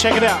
Check it out.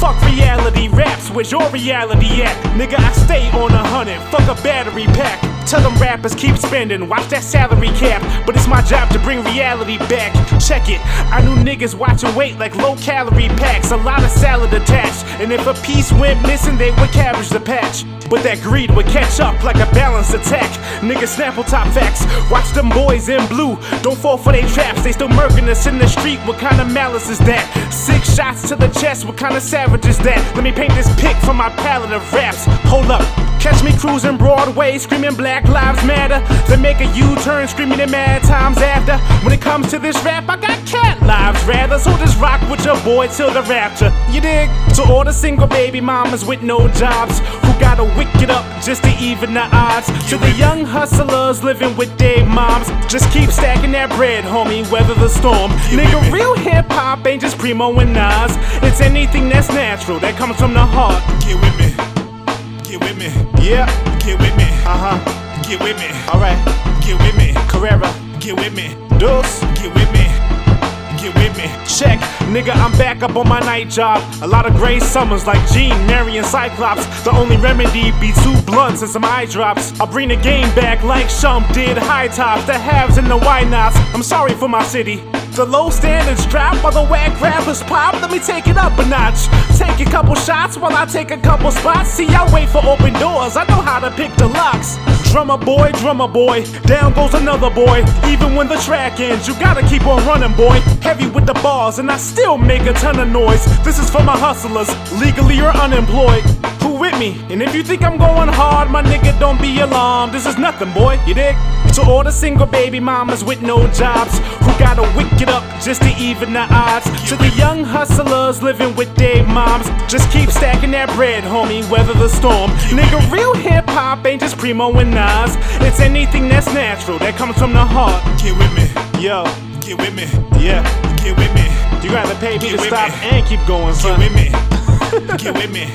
Fuck reality raps, where's your reality at? Nigga, I stay on a hundred, fuck a battery pack. Tell them rappers keep spending, watch that salary cap. But it's my job to bring reality back. Check it, I knew niggas watching weight like low calorie packs, a lot of salad attached. And if a piece went missing, they would cabbage the patch. But that greed would catch up like a balanced attack. Niggas snapple top facts. Watch them boys in blue. Don't fall for their traps. They still murking us in the street. What kind of malice is that? Six shots to the chest. What kind of savage is that? Let me paint this pic from my palette of raps. Hold up. Catch me cruising Broadway, screaming Black Lives Matter. Then make a U-turn, screaming it mad times after. When it comes to this rap, I got cat lives rather. So just rock with your boy till the rapture. You dig? To all the single baby mamas with no jobs who gotta wick it up just to even the odds. To the young hustlers living with their moms, just keep stacking that bread, homie. Weather the storm. Nigga, real hip hop ain't just Primo and Nas. It's anything that's natural that comes from the heart. Get with me. Get with me. Yeah. Get with me. Uh huh. Get with me. Alright. Get with me. Carrera. Get with me. Deuce. Get with me. Get with me. Check, nigga, I'm back up on my night job. A lot of gray summers like Gene, Mary, and Cyclops. The only remedy be two blunts and some eye drops. I'll bring the game back like Shump did. High tops, the haves and the why nots. I'm sorry for my city. The low standards drop while the whack rappers pop. Let me take it up a notch. Take a couple shots while I take a couple spots. See, I wait for open doors. I know how to pick the locks. Drummer boy, drummer boy, down goes another boy. Even when the track ends, you gotta keep on running, boy. Heavy with the bars, and I still make a ton of noise. This is for my hustlers, legally or unemployed. Who with me? And if you think I'm going hard, my nigga, don't be alarmed. This is nothing, boy, you dig? To all the single baby mamas with no jobs who gotta wick it up just to even the odds. To the young hustlers living with their moms, just keep stacking that bread, homie. Weather the storm. Nigga, real hip hop ain't just Primo and Nas. It's anything that's natural that comes from the heart. Get with me. Yo, Get with me. yeah. Get with me. You gotta pay me Get to stop me. and keep going, Get with me. Get with me.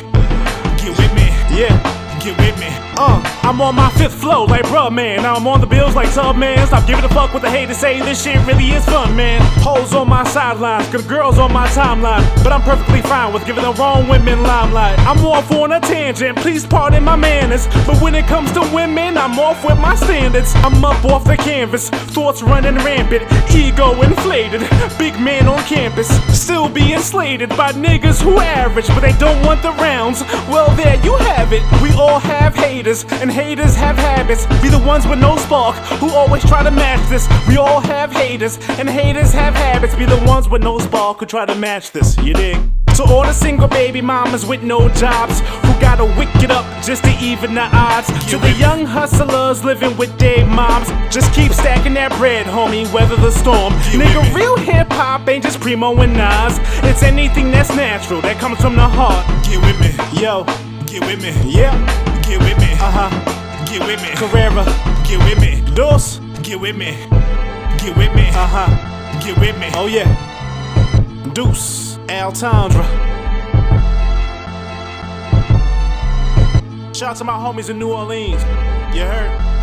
Get with me. Yeah. With me. Uh, I'm on my fifth flow, like bruh, man. Now I'm on the bills like Tubman. Stop giving a fuck what the haters say. This shit really is fun, man. Hoes on my sidelines, good girls on my timeline. But I'm perfectly fine with giving the wrong women limelight. I'm off on a tangent, please pardon my manners. But when it comes to women, I'm off with my standards. I'm up off the canvas, thoughts running rampant, ego inflated. Big man on campus, still being slated by niggas who average, but they don't want the rounds. Well, there you have it. We all have haters, and haters have habits. Be the ones with no spark who always try to match this. We all have haters, and haters have habits. Be the ones with no spark who try to match this. You dig? To all the single baby mamas with no jobs who gotta wick it up just to even the odds. To the young hustlers living with their moms, just keep stacking that bread, homie. Weather the storm. Nigga, real hip hop ain't just Primo and Nas. It's anything that's natural that comes from the heart. Get with me. Yo, Get with me. yeah, Get with me. uh huh. Get with me. Carrera, Get with me. Dos, Get with me. Get with me. uh huh. Get with me. Oh yeah. Deuce, Altendre. Shout out to my homies in New Orleans. You heard?